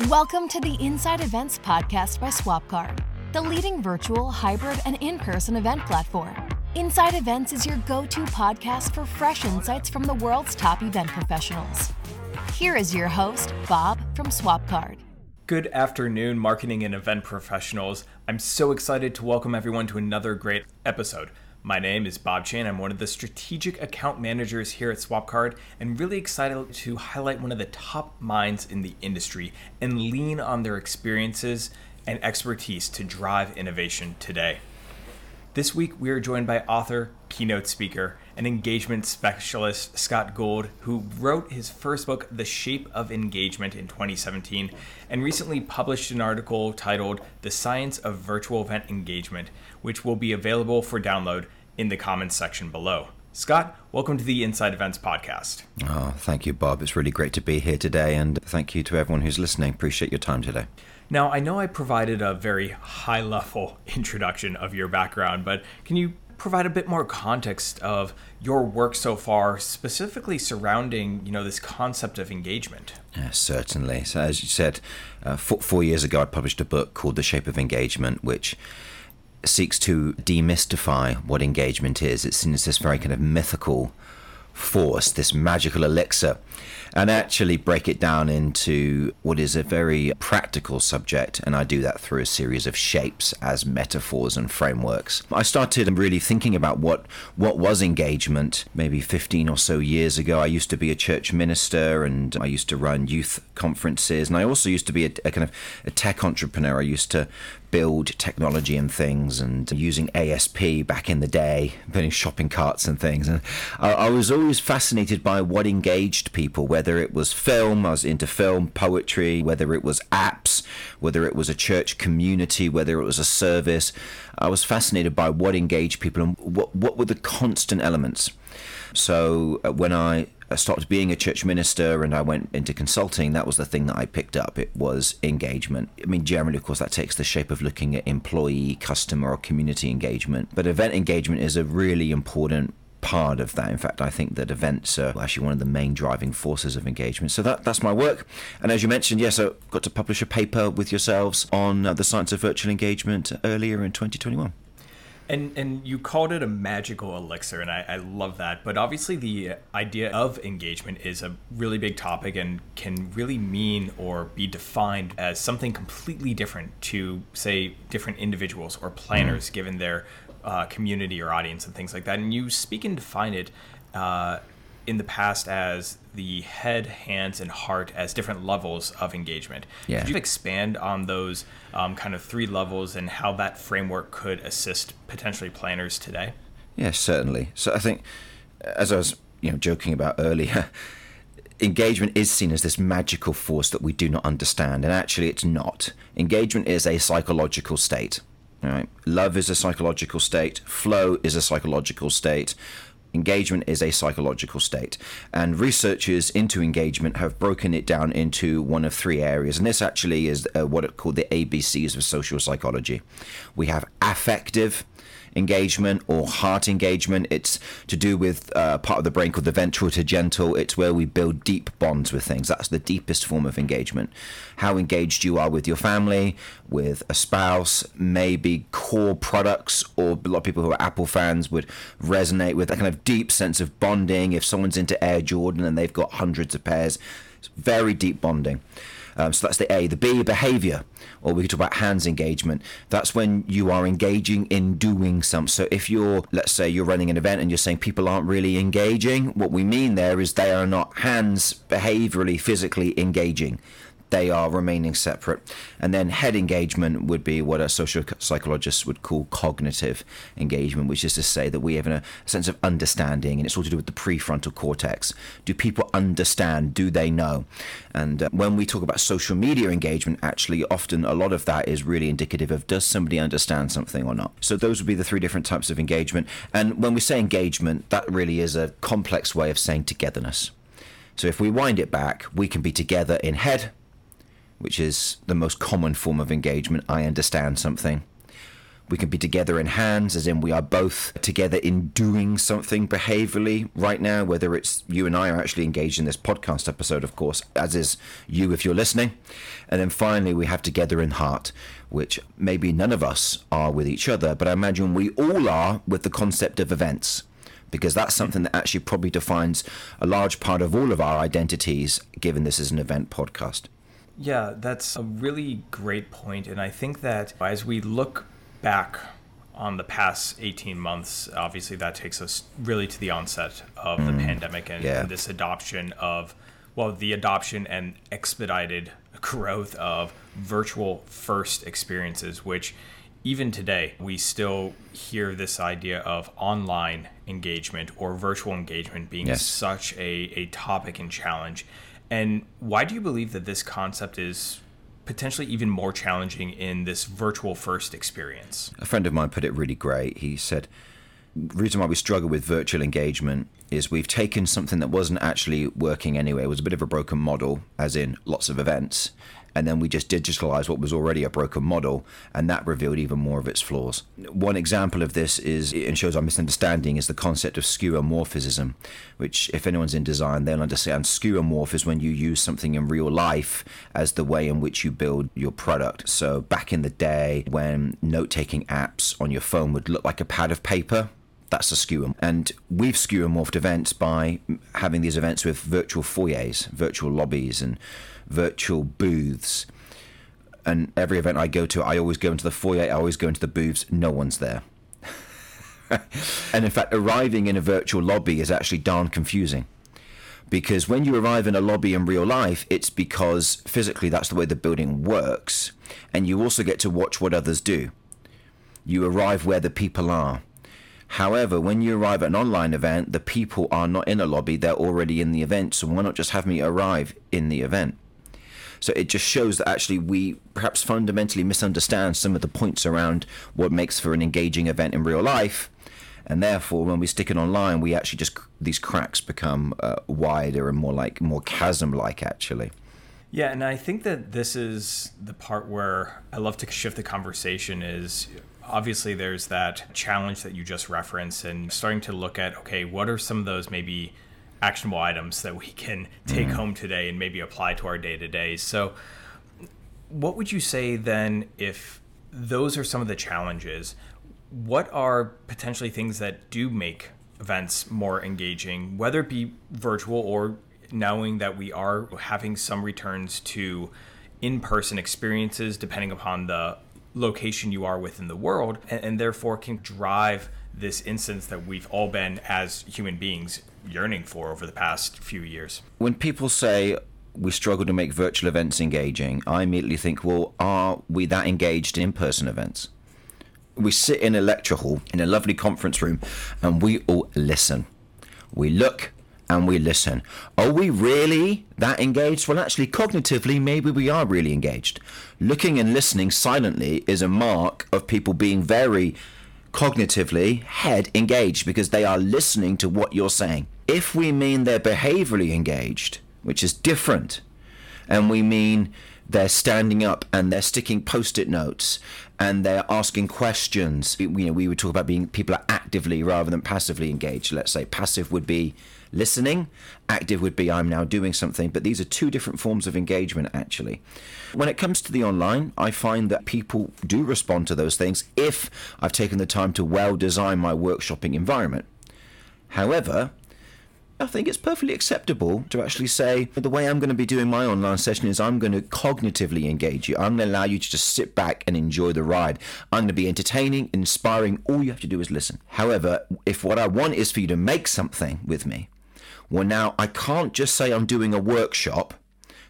Welcome to the Inside Events podcast by Swapcard, the leading virtual, hybrid, and in person event platform. Inside Events is your go to podcast for fresh insights from the world's top event professionals. Here is your host, Bob from Swapcard. Good afternoon, marketing and event professionals. I'm so excited to welcome everyone to another great episode. My name is Bob Chan. I'm one of the strategic account managers here at Swapcard and really excited to highlight one of the top minds in the industry and lean on their experiences and expertise to drive innovation today. This week, we are joined by author, keynote speaker, and engagement specialist Scott Gould, who wrote his first book, The Shape of Engagement, in 2017, and recently published an article titled The Science of Virtual Event Engagement, which will be available for download in the comments section below. Scott, welcome to the Inside Events podcast. Oh, thank you, Bob. It's really great to be here today, and thank you to everyone who's listening. Appreciate your time today. Now, I know I provided a very high level introduction of your background, but can you provide a bit more context of your work so far, specifically surrounding you know this concept of engagement? Yeah, certainly. So, as you said, uh, four, four years ago, I published a book called The Shape of Engagement, which seeks to demystify what engagement is. It's seen as this very kind of mythical force, this magical elixir, and actually break it down into what is a very practical subject. And I do that through a series of shapes as metaphors and frameworks. I started really thinking about what what was engagement maybe 15 or so years ago. I used to be a church minister and I used to run youth conferences, and I also used to be a, a kind of a tech entrepreneur. I used to build technology and things and using ASP back in the day, building shopping carts and things. And I, I, was always fascinated by what engaged people, whether it was film, I was into film, poetry, whether it was apps, whether it was a church community, whether it was a service. I was fascinated by what engaged people and what, what were the constant elements. So uh, when I I stopped being a church minister and I went into consulting, that was the thing that I picked up. It was engagement. I mean, generally, of course, that takes the shape of looking at employee, customer, or community engagement. But event engagement is a really important part of that. In fact, I think that events are actually one of the main driving forces of engagement. So that that's my work. And as you mentioned, yes, I got to publish a paper with yourselves on uh, the science of virtual engagement earlier in 2021. And and you called it a magical elixir, and I, I love that. But obviously, the idea of engagement is a really big topic and can really mean or be defined as something completely different to, say, different individuals or planners, mm. given their uh, community or audience and things like that. And you speak and define it uh, in the past as the head, hands, and heart as different levels of engagement. Yeah. Could you expand on those um, kind of three levels and how that framework could assist potentially planners today? Yes, certainly. So I think, as I was you know joking about earlier. engagement is seen as this magical force that we do not understand, and actually, it's not. Engagement is a psychological state. Right? Love is a psychological state. Flow is a psychological state. Engagement is a psychological state, and researchers into engagement have broken it down into one of three areas, and this actually is uh, what are called the ABCs of social psychology. We have affective, engagement or heart engagement. It's to do with uh, part of the brain called the ventral tegmental. It's where we build deep bonds with things. That's the deepest form of engagement. How engaged you are with your family, with a spouse, maybe core products, or a lot of people who are Apple fans would resonate with that kind of deep sense of bonding. If someone's into Air Jordan and they've got hundreds of pairs, it's very deep bonding. Um, so that's the A. The B, behavior, or we could talk about hands engagement. That's when you are engaging in doing something. So if you're, let's say, you're running an event and you're saying people aren't really engaging, what we mean there is they are not hands behaviorally, physically engaging they are remaining separate. And then head engagement would be what a social psychologist would call cognitive engagement, which is to say that we have a sense of understanding, and it's all to do with the prefrontal cortex. Do people understand? Do they know? And uh, when we talk about social media engagement, actually, often a lot of that is really indicative of does somebody understand something or not. So those would be the three different types of engagement. And when we say engagement, that really is a complex way of saying togetherness. So if we wind it back, we can be together in head, which is the most common form of engagement. I understand something. We can be together in hands, as in we are both together in doing something behaviorally right now, whether it's you and I are actually engaged in this podcast episode, of course, as is you if you're listening. And then finally, we have together in heart, which maybe none of us are with each other, but I imagine we all are with the concept of events because that's something that actually probably defines a large part of all of our identities, given this is an event podcast. Yeah, that's a really great point. And I think that as we look back on the past 18 months, obviously that takes us really to the onset of mm, the pandemic and, yeah. and this adoption of, well, the adoption and expedited growth of virtual first experiences, which even today, we still hear this idea of online engagement or virtual engagement being yes. such a, a topic and challenge. And why do you believe that this concept is potentially even more challenging in this virtual first experience. A friend of mine put it really great. He said, reason why we struggle with virtual engagement is we've taken something that wasn't actually working anyway. It was a bit of a broken model, as in lots of events, and then we just digitalized what was already a broken model, and that revealed even more of its flaws. One example of this is, and shows our misunderstanding, is the concept of skeuomorphism, which, if anyone's in design, they'll understand. Skeuomorph is when you use something in real life as the way in which you build your product. So back in the day, when note-taking apps on your phone would look like a pad of paper, that's a skew. And we've skeuomorphed events by having these events with virtual foyers, virtual lobbies, and virtual booths. And every event I go to, I always go into the foyer, I always go into the booths, no one's there. and in fact, arriving in a virtual lobby is actually darn confusing. Because when you arrive in a lobby in real life, it's because physically that's the way the building works. And you also get to watch what others do. You arrive where the people are. However, when you arrive at an online event, the people are not in a lobby, they're already in the event. So why not just have me arrive in the event? So it just shows that actually we perhaps fundamentally misunderstand some of the points around what makes for an engaging event in real life. And therefore, when we stick it online, we actually just these cracks become uh, wider and more like more chasm-like, actually. Yeah, and I think that this is the part where I love to shift the conversation. Is obviously there's that challenge that you just referenced, and starting to look at okay, what are some of those maybe actionable items that we can take mm home today and maybe apply to our day to day. So, what would you say then if those are some of the challenges? What are potentially things that do make events more engaging, whether it be virtual or knowing that we are having some returns to in person experiences depending upon the location you are within the world, and, and therefore can drive this instance that we've all been as human beings yearning for over the past few years. When people say we struggle to make virtual events engaging, I immediately think, well, are we that engaged in person events? We sit in a lecture hall in a lovely conference room and we all listen. We look and we listen. Are we really that engaged? Well, actually, cognitively, maybe we are really engaged. Looking and listening silently is a mark of people being very cognitively head engaged because they are listening to what you're saying. If we mean they're behaviorally engaged, which is different, and we mean they're standing up and they're sticking post-it notes and they're asking questions. You know, we would talk about being people are actively rather than passively engaged. Let's say passive would be listening, active would be I'm now doing something, but these are two different forms of engagement actually. When it comes to the online, I find that people do respond to those things if I've taken the time to well design my workshopping environment. However, I think it's perfectly acceptable to actually say the way I'm going to be doing my online session is I'm going to cognitively engage you. I'm going to allow you to just sit back and enjoy the ride. I'm going to be entertaining, inspiring. All you have to do is listen. However, if what I want is for you to make something with me, well, now I can't just say I'm doing a workshop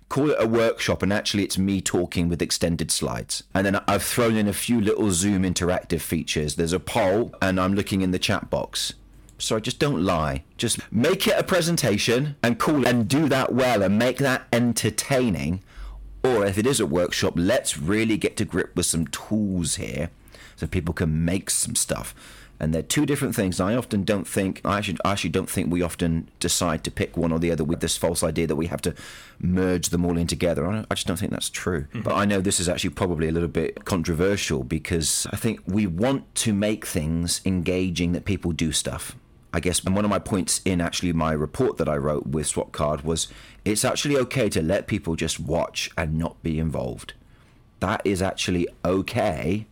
call it a workshop and actually it's me talking with extended slides. And then I've thrown in a few little Zoom interactive features. There's a poll and I'm looking in the chat box. Sorry, just don't lie. Just make it a presentation and call it and do that well and make that entertaining. Or if it is a workshop, let's really get to grip with some tools here so people can make some stuff and they're two different things. I often don't think I actually, I actually don't think we often decide to pick one or the other with this false idea that we have to merge them all in together. I, I just don't think that's true. Mm-hmm. But I know this is actually probably a little bit controversial because I think we want to make things engaging that people do stuff. I guess and one of my points in actually my report that I wrote with Swapcard was it's actually okay to let people just watch and not be involved. That is actually okay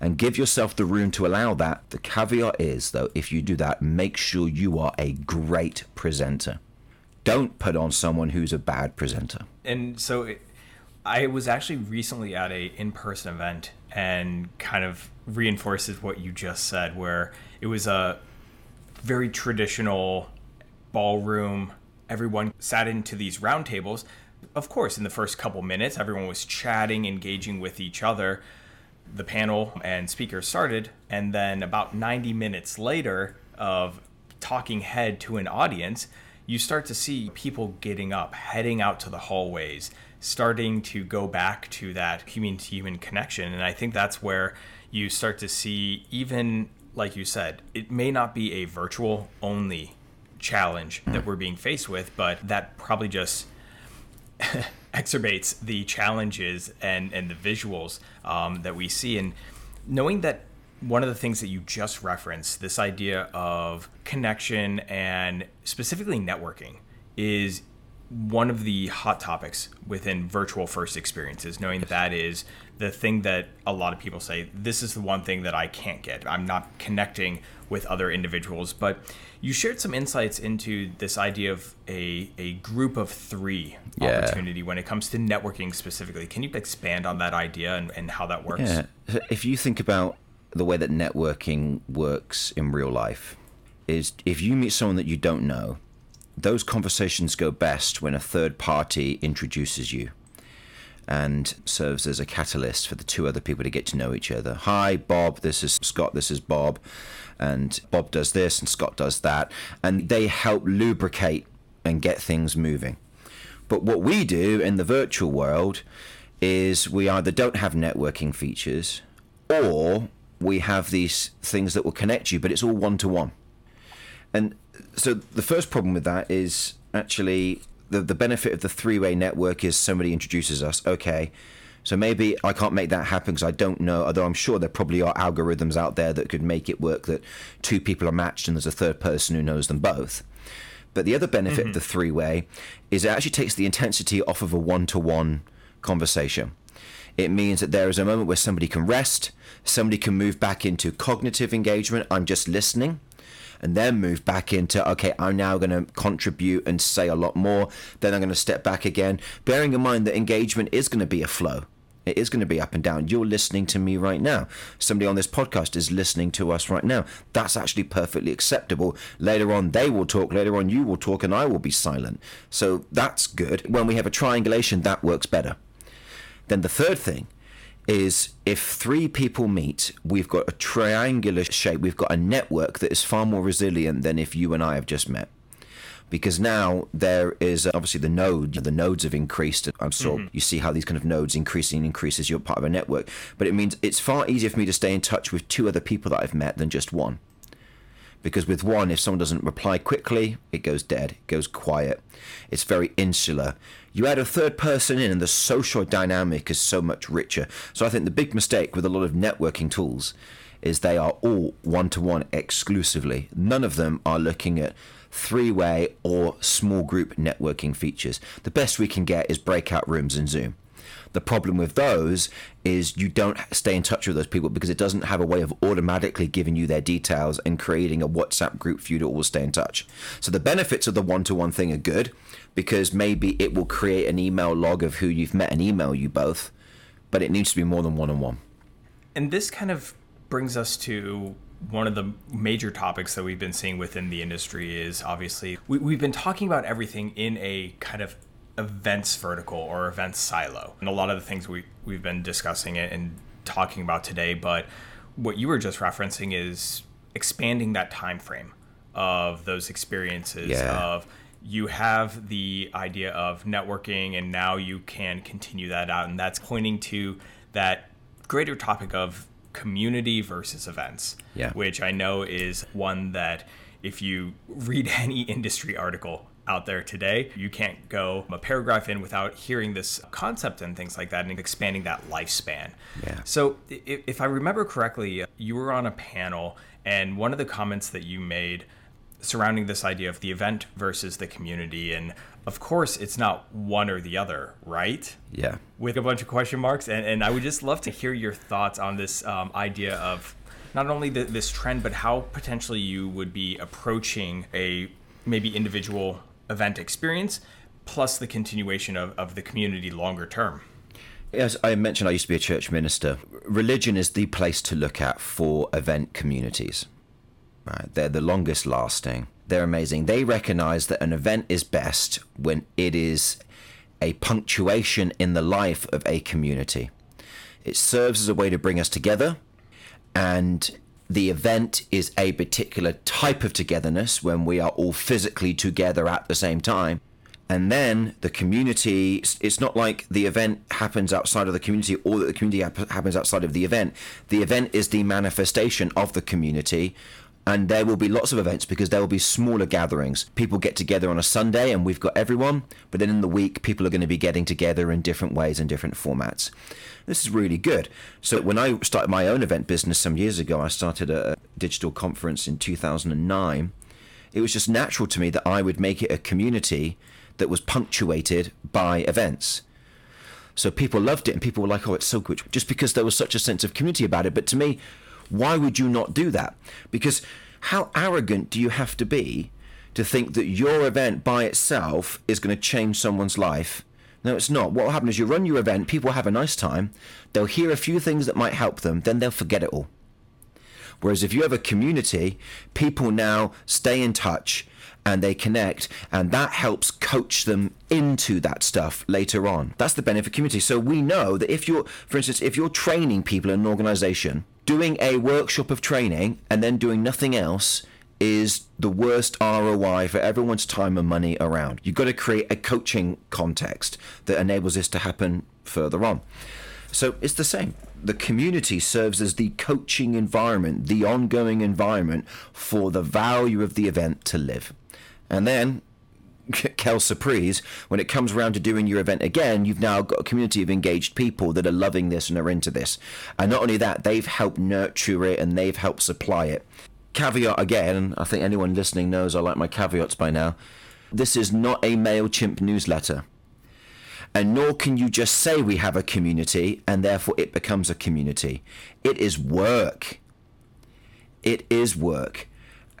and give yourself the room to allow that. The caveat is, though, if you do that, make sure you are a great presenter. Don't put on someone who's a bad presenter. And so it, I was actually recently at a in-person event and kind of reinforces what you just said where it was a very traditional ballroom everyone sat into these round tables of course in the first couple minutes everyone was chatting engaging with each other the panel and speakers started, and then about 90 minutes later of talking head to an audience, you start to see people getting up, heading out to the hallways, starting to go back to that human to human connection. And I think that's where you start to see, even like you said, it may not be a virtual only challenge that we're being faced with, but that probably just exacerbates the challenges and and the visuals um, that we see. And knowing that one of the things that you just referenced this idea of connection and specifically networking is one of the hot topics within virtual first experiences knowing that that is the thing that a lot of people say this is the one thing that I can't get I'm not connecting with other individuals but you shared some insights into this idea of a, a group of three yeah. opportunity when it comes to networking specifically. Can you expand on that idea and, and how that works? Yeah. If you think about the way that networking works in real life, is if you meet someone that you don't know, those conversations go best when a third party introduces you and serves as a catalyst for the two other people to get to know each other. Hi, Bob, this is Scott, this is Bob and Bob does this and Scott does that, and they help lubricate and get things moving. But what we do in the virtual world is we either don't have networking features or we have these things that will connect you, but it's all one to one. And so the first problem with that is actually the, the benefit of the three way network is somebody introduces us. Okay, so maybe I can't make that happen because I don't know, although I'm sure there probably are algorithms out there that could make it work that two people are matched and there's a third person who knows them both. But the other benefit mm-hmm. of the three way is it actually takes the intensity off of a one to one conversation. It means that there is a moment where somebody can rest, somebody can move back into cognitive engagement. I'm just listening and then move back into okay i'm now going to contribute and say a lot more then i'm going to step back again bearing in mind that engagement is going to be a flow it is going to be up and down. You're listening to me right now. Somebody on this podcast is listening to us right now. That's actually perfectly acceptable. Later on, they will talk. Later on, you will talk, and I will be silent. So that's good. When we have a triangulation, that works better. Then the third thing is if three people meet, we've got a triangular shape, we've got a network that is far more resilient than if you and I have just met. Because now there is uh, obviously the node the nodes have increased. I'm sure mm-hmm. you see how these kind of nodes increasing increases you're part of a network. But it means it's far easier for me to stay in touch with two other people that i've met than just one because with one if someone doesn't reply quickly it goes dead it goes quiet it's very insular you add a third person in and the social dynamic is so much richer so i think the big mistake with a lot of networking tools is they are all one to one exclusively none of them are looking at three way, or small group networking features. The best we can get is breakout rooms in Zoom. The problem with those is you don't stay in touch with those people because it doesn't have a way of automatically giving you their details and creating a WhatsApp group for you to all stay in touch. So the benefits of the one to one thing are good because maybe it will create an email log of who you've met and email you both, but it needs to be more than one on one. And this kind of brings us to one of the major topics that we've been seeing within the industry is obviously we, have been talking about everything in a kind of events vertical or events silo and a lot of the things we, we've been discussing it and talking about today but what you were just referencing is expanding that time frame of those experiences yeah. of you have the idea of networking and now you can continue that out and that's pointing to that greater topic of community versus events, Yeah. which I know is one that if you read any industry article out there today, you can't go a paragraph in without hearing this concept and things like that and expanding that lifespan. Yeah. So, if I remember correctly, you were on a panel, and one of the comments that you made surrounding this idea of the event versus the community, and of course, it's not one or the other, right? Yeah. With a bunch of question marks, and, and I would just love to hear your thoughts on this um, idea of not only the, this trend, but how potentially you would be approaching a maybe individual event experience, plus the continuation of, of the community longer term. As I mentioned, I used to be a church minister. Religion is the place to look at for event communities. Right? They're the longest lasting. They're amazing. They recognize that an event is best when it is a punctuation in the life of a community. It serves as a way to bring us together, and the event is a particular type of togetherness when we are all physically together at the same time. And then the community, it's- not like the event happens outside of the community or that the community happens outside of the event. The event is the manifestation of the community. And there will be lots of events because there will be smaller gatherings. People get together on a Sunday and we've got everyone, but then in the week, people are going to be getting together in different ways and different formats. This is really good. So when I started my own event business some years ago, I started a digital conference in 2009 it was just natural to me that I would make it a community that was punctuated by events. So people loved it and people were like, oh, it's so good, just because there was such a sense of community about it. But to me, why would you not do that? Because how arrogant do you have to be to think that your event by itself is going to change someone's life? No, it's not. What will happen is you run your event, people have a nice time, they'll hear a few things that might help them, then they'll forget it all. Whereas if you have a community, people now stay in touch and they connect, and that helps coach them into that stuff later on. That's the benefit of community. So we know that if you're, for instance, if you're training people in an organization, doing a workshop of training and then doing nothing else is the worst ROI for everyone's time and money around. You've got to create a coaching context that enables this to happen further on. So it's the same. The community serves as the coaching environment, the ongoing environment for the value of the event to live. And then, quelle surprise, when it comes around to doing your event again, you've now got a community of engaged people that are loving this and are into this. And not only that, they've helped nurture it and they've helped supply it. Caveat again, I think anyone listening knows I like my caveats by now. This is not a MailChimp newsletter and nor can you just say we have a community and therefore it becomes a community. It is work. It is work.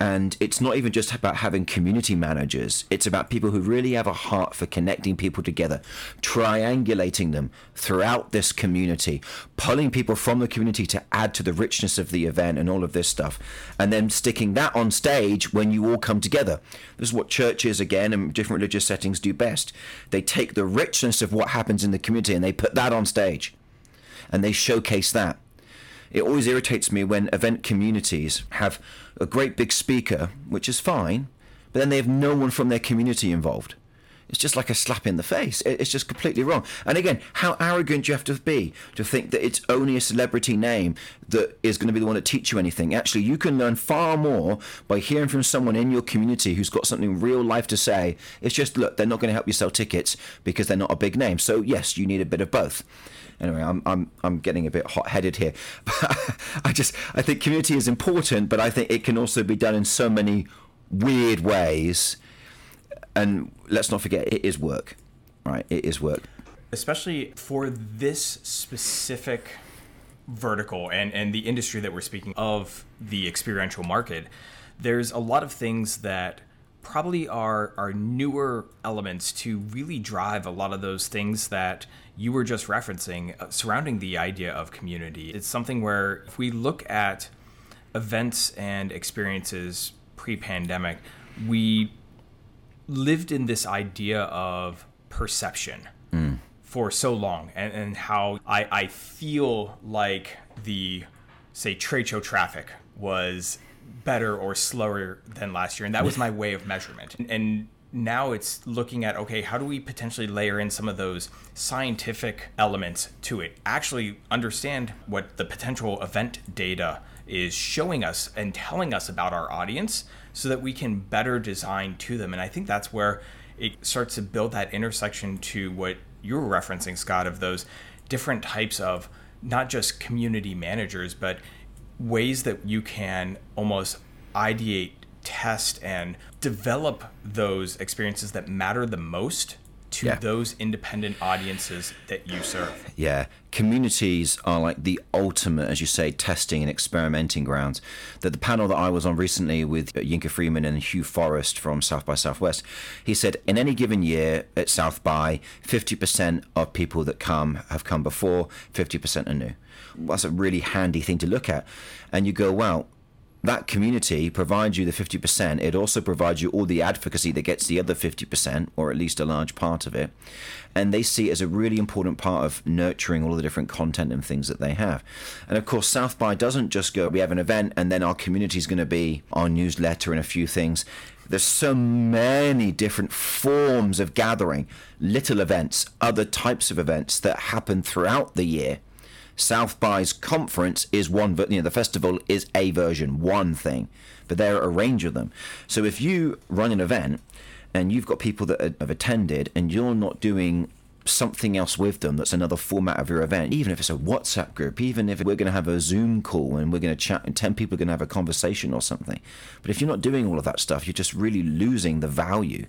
And it's not even just about having community managers. It's about people who really have a heart for connecting people together, triangulating them throughout this community, pulling people from the community to add to the richness of the event and all of this stuff, and then sticking that on stage when you all come together. This is what churches, again, and different religious settings do best. They take the richness of what happens in the community and they put that on stage and they showcase that. It always irritates me when event communities have a great big speaker, which is fine, but then they have no one from their community involved. It's just like a slap in the face. It's just completely wrong. And again, how arrogant you have to be to think that it's only a celebrity name that is going to be the one to teach you anything? Actually, you can learn far more by hearing from someone in your community who's got something real life to say. It's just, look, they're not going to help you sell tickets because they're not a big name. So, yes, you need a bit of both anyway i'm i'm i'm getting a bit hot-headed here but i just i think community is important but i think it can also be done in so many weird ways and let's not forget it is work right? It is work. Especially for this specific vertical and, and the industry that we're speaking of the experiential market there's a lot of things that probably are are newer elements to really drive a lot of those things that you were just referencing uh, surrounding the idea of community. It's something where if we look at events and experiences pre-pandemic we lived in this idea of perception for so long and, and how I, I feel like the say trade show traffic was better or slower than last year and that was my way of measurement and, and now it's looking at okay, how do we potentially layer in some of those scientific elements to it? Actually understand what the potential event data is showing us and telling us about our audience so that we can better design to them. And I think that's where it starts to build that intersection to what you were referencing, Scott, of those different types of not just community managers, but ways that you can almost ideate, test, and develop those experiences that matter the most to yeah. those independent audiences that you serve. Yeah. Communities are like the ultimate, as you say, testing and experimenting grounds. That the panel that I was on recently with Yinka Freeman and Hugh Forrest from South by Southwest, he said in any given year at South by, 50% of people that come have come before, 50% are new. That's a really handy thing to look at. And you go, well, that community provides you the 50%. It also provides you all the advocacy that gets the other 50%, or at least a large part of it. And they see it as a really important part of nurturing all the different content and things that they have. And of course, South by doesn't just go, we have an event and then our community is going to be our newsletter and a few things. There's so many different forms of gathering, little events, other types of events that happen throughout the year South by's conference is one, but you know the festival is a version, one thing, but there are a range of them. So if you run an event and you've got people that have attended and you're not doing something else with them that's another format of your event, even if it's a WhatsApp group, even if we're going to have a Zoom call and we're going to chat and 10 people are going to have a conversation or something. But if you're not doing all of that stuff, you're just really losing the value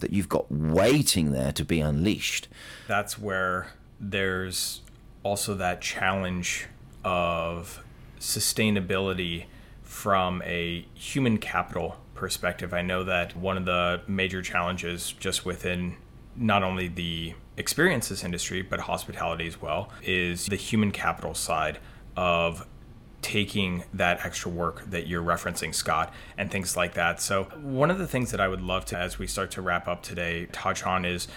that you've got waiting there to be unleashed. That's where there's also that challenge of sustainability from a human capital perspective. I know that one of the major challenges just within not only the experiences industry, but hospitality as well, is the human capital side of taking that extra work that you're referencing, Scott, and things like that. So, one of the things that I would love to, as we start to wrap up today, touch on is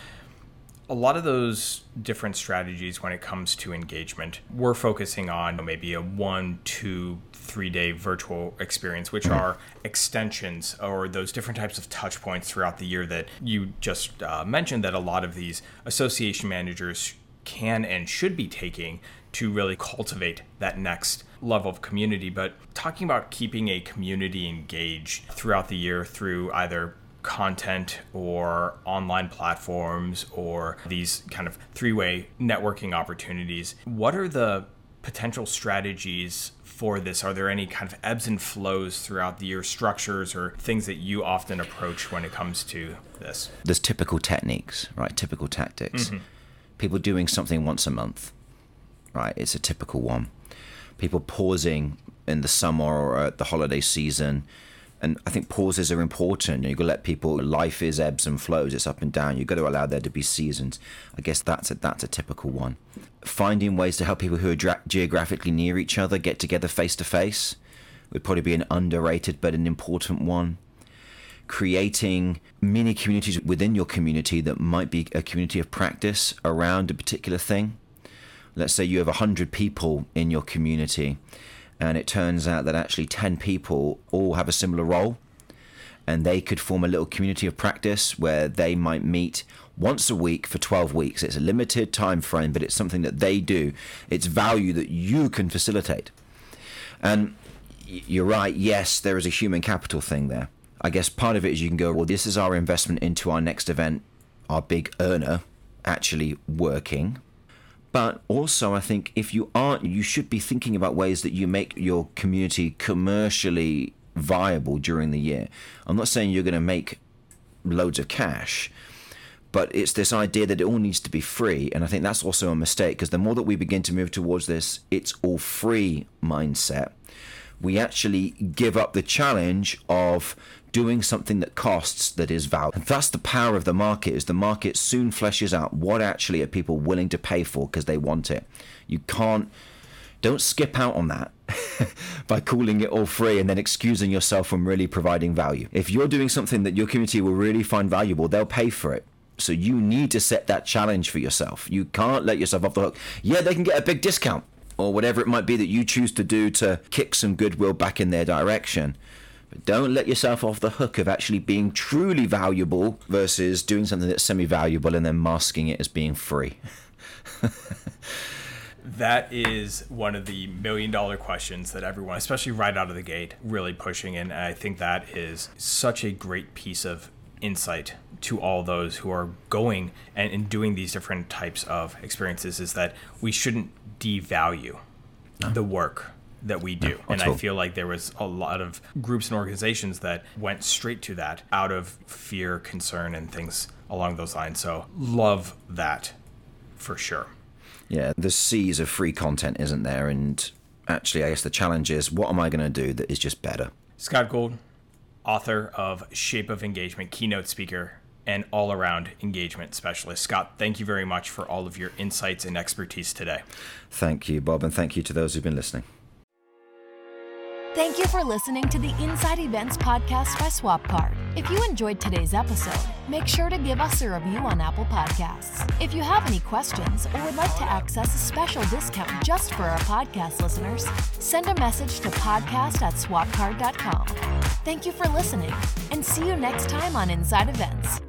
a lot of those different strategies when it comes to engagement, we're focusing on maybe a one, two, three day virtual experience, which are extensions or those different types of touch points throughout the year that you just uh, mentioned that a lot of these association managers can and should be taking to really cultivate that next level of community. But talking about keeping a community engaged throughout the year through either content or online platforms or these kind of three way networking opportunities. What are the potential strategies for this? Are there any kind of ebbs and flows throughout the year, structures or things that you often approach when it comes to this? There's typical techniques, right? Typical tactics. Mm-hmm. People doing something once a month, right? It's a typical one. People pausing in the summer or at the holiday season and I think pauses are important. You've got to let people. Life is ebbs and flows. It's up and down. You've got to allow there to be seasons. I guess that's a, that's a typical one. Finding ways to help people who are dra- geographically near each other get together face to face would probably be an underrated but an important one. Creating mini communities within your community that might be a community of practice around a particular thing. Let's say you have 100 people in your community and it turns out that actually 10 people all have a similar role. And they could form a little community of practice where they might meet once a week for 12 weeks. It's a limited time frame but it's something that they do. It's value that you can facilitate. And you're right yes there is a human capital thing there. I guess part of it is you can go well this is our investment into our next event our big earner actually working but also, I think if you aren't, you should be thinking about ways that you make your community commercially viable during the year. I'm not saying you're going to make loads of cash, but it's this idea that it all needs to be free. And I think that's also a mistake because the more that we begin to move towards this, it's all free mindset, we actually give up the challenge of doing something that costs that is value. And that's the power of the market is the market soon fleshes out what actually are people willing to pay for because they want it. You can't don't skip out on that by calling it all free and then excusing yourself from really providing value. If you're doing something that your community will really find valuable, they'll pay for it. So you need to set that challenge for yourself. You can't let yourself off the hook. Yeah, they can get a big discount or whatever it might be that you choose to do to kick some goodwill back in their direction But don't let yourself off the hook of actually being truly valuable versus doing something that's semi valuable and then masking it as being free. that is one of the million dollar questions that everyone, especially right out of the gate, really pushing. in. And I think that is such a great piece of insight to all those who are going and, and doing these different types of experiences is that we shouldn't devalue no. the work that we do. No, and I feel like there was a lot of groups and organizations that went straight to that out of fear, concern, and things along those lines. So love that for sure. Yeah, the seas of free content isn't there. And actually, I guess the challenge is what am I going to do that is just better? Scott Gould, author of Shape of Engagement, keynote speaker, and all around engagement specialist. Scott, thank you very much for all of your insights and expertise today. Thank you, Bob, and thank you to those who've been listening. Thank you for listening to the Inside Events podcast by Swapcard. If you enjoyed today's episode, make sure to give us a review on Apple Podcasts. If you have any questions or would like to access a special discount just for our podcast listeners, send a message to podcast at swapcard.com. Thank you for listening, and see you next time on Inside Events.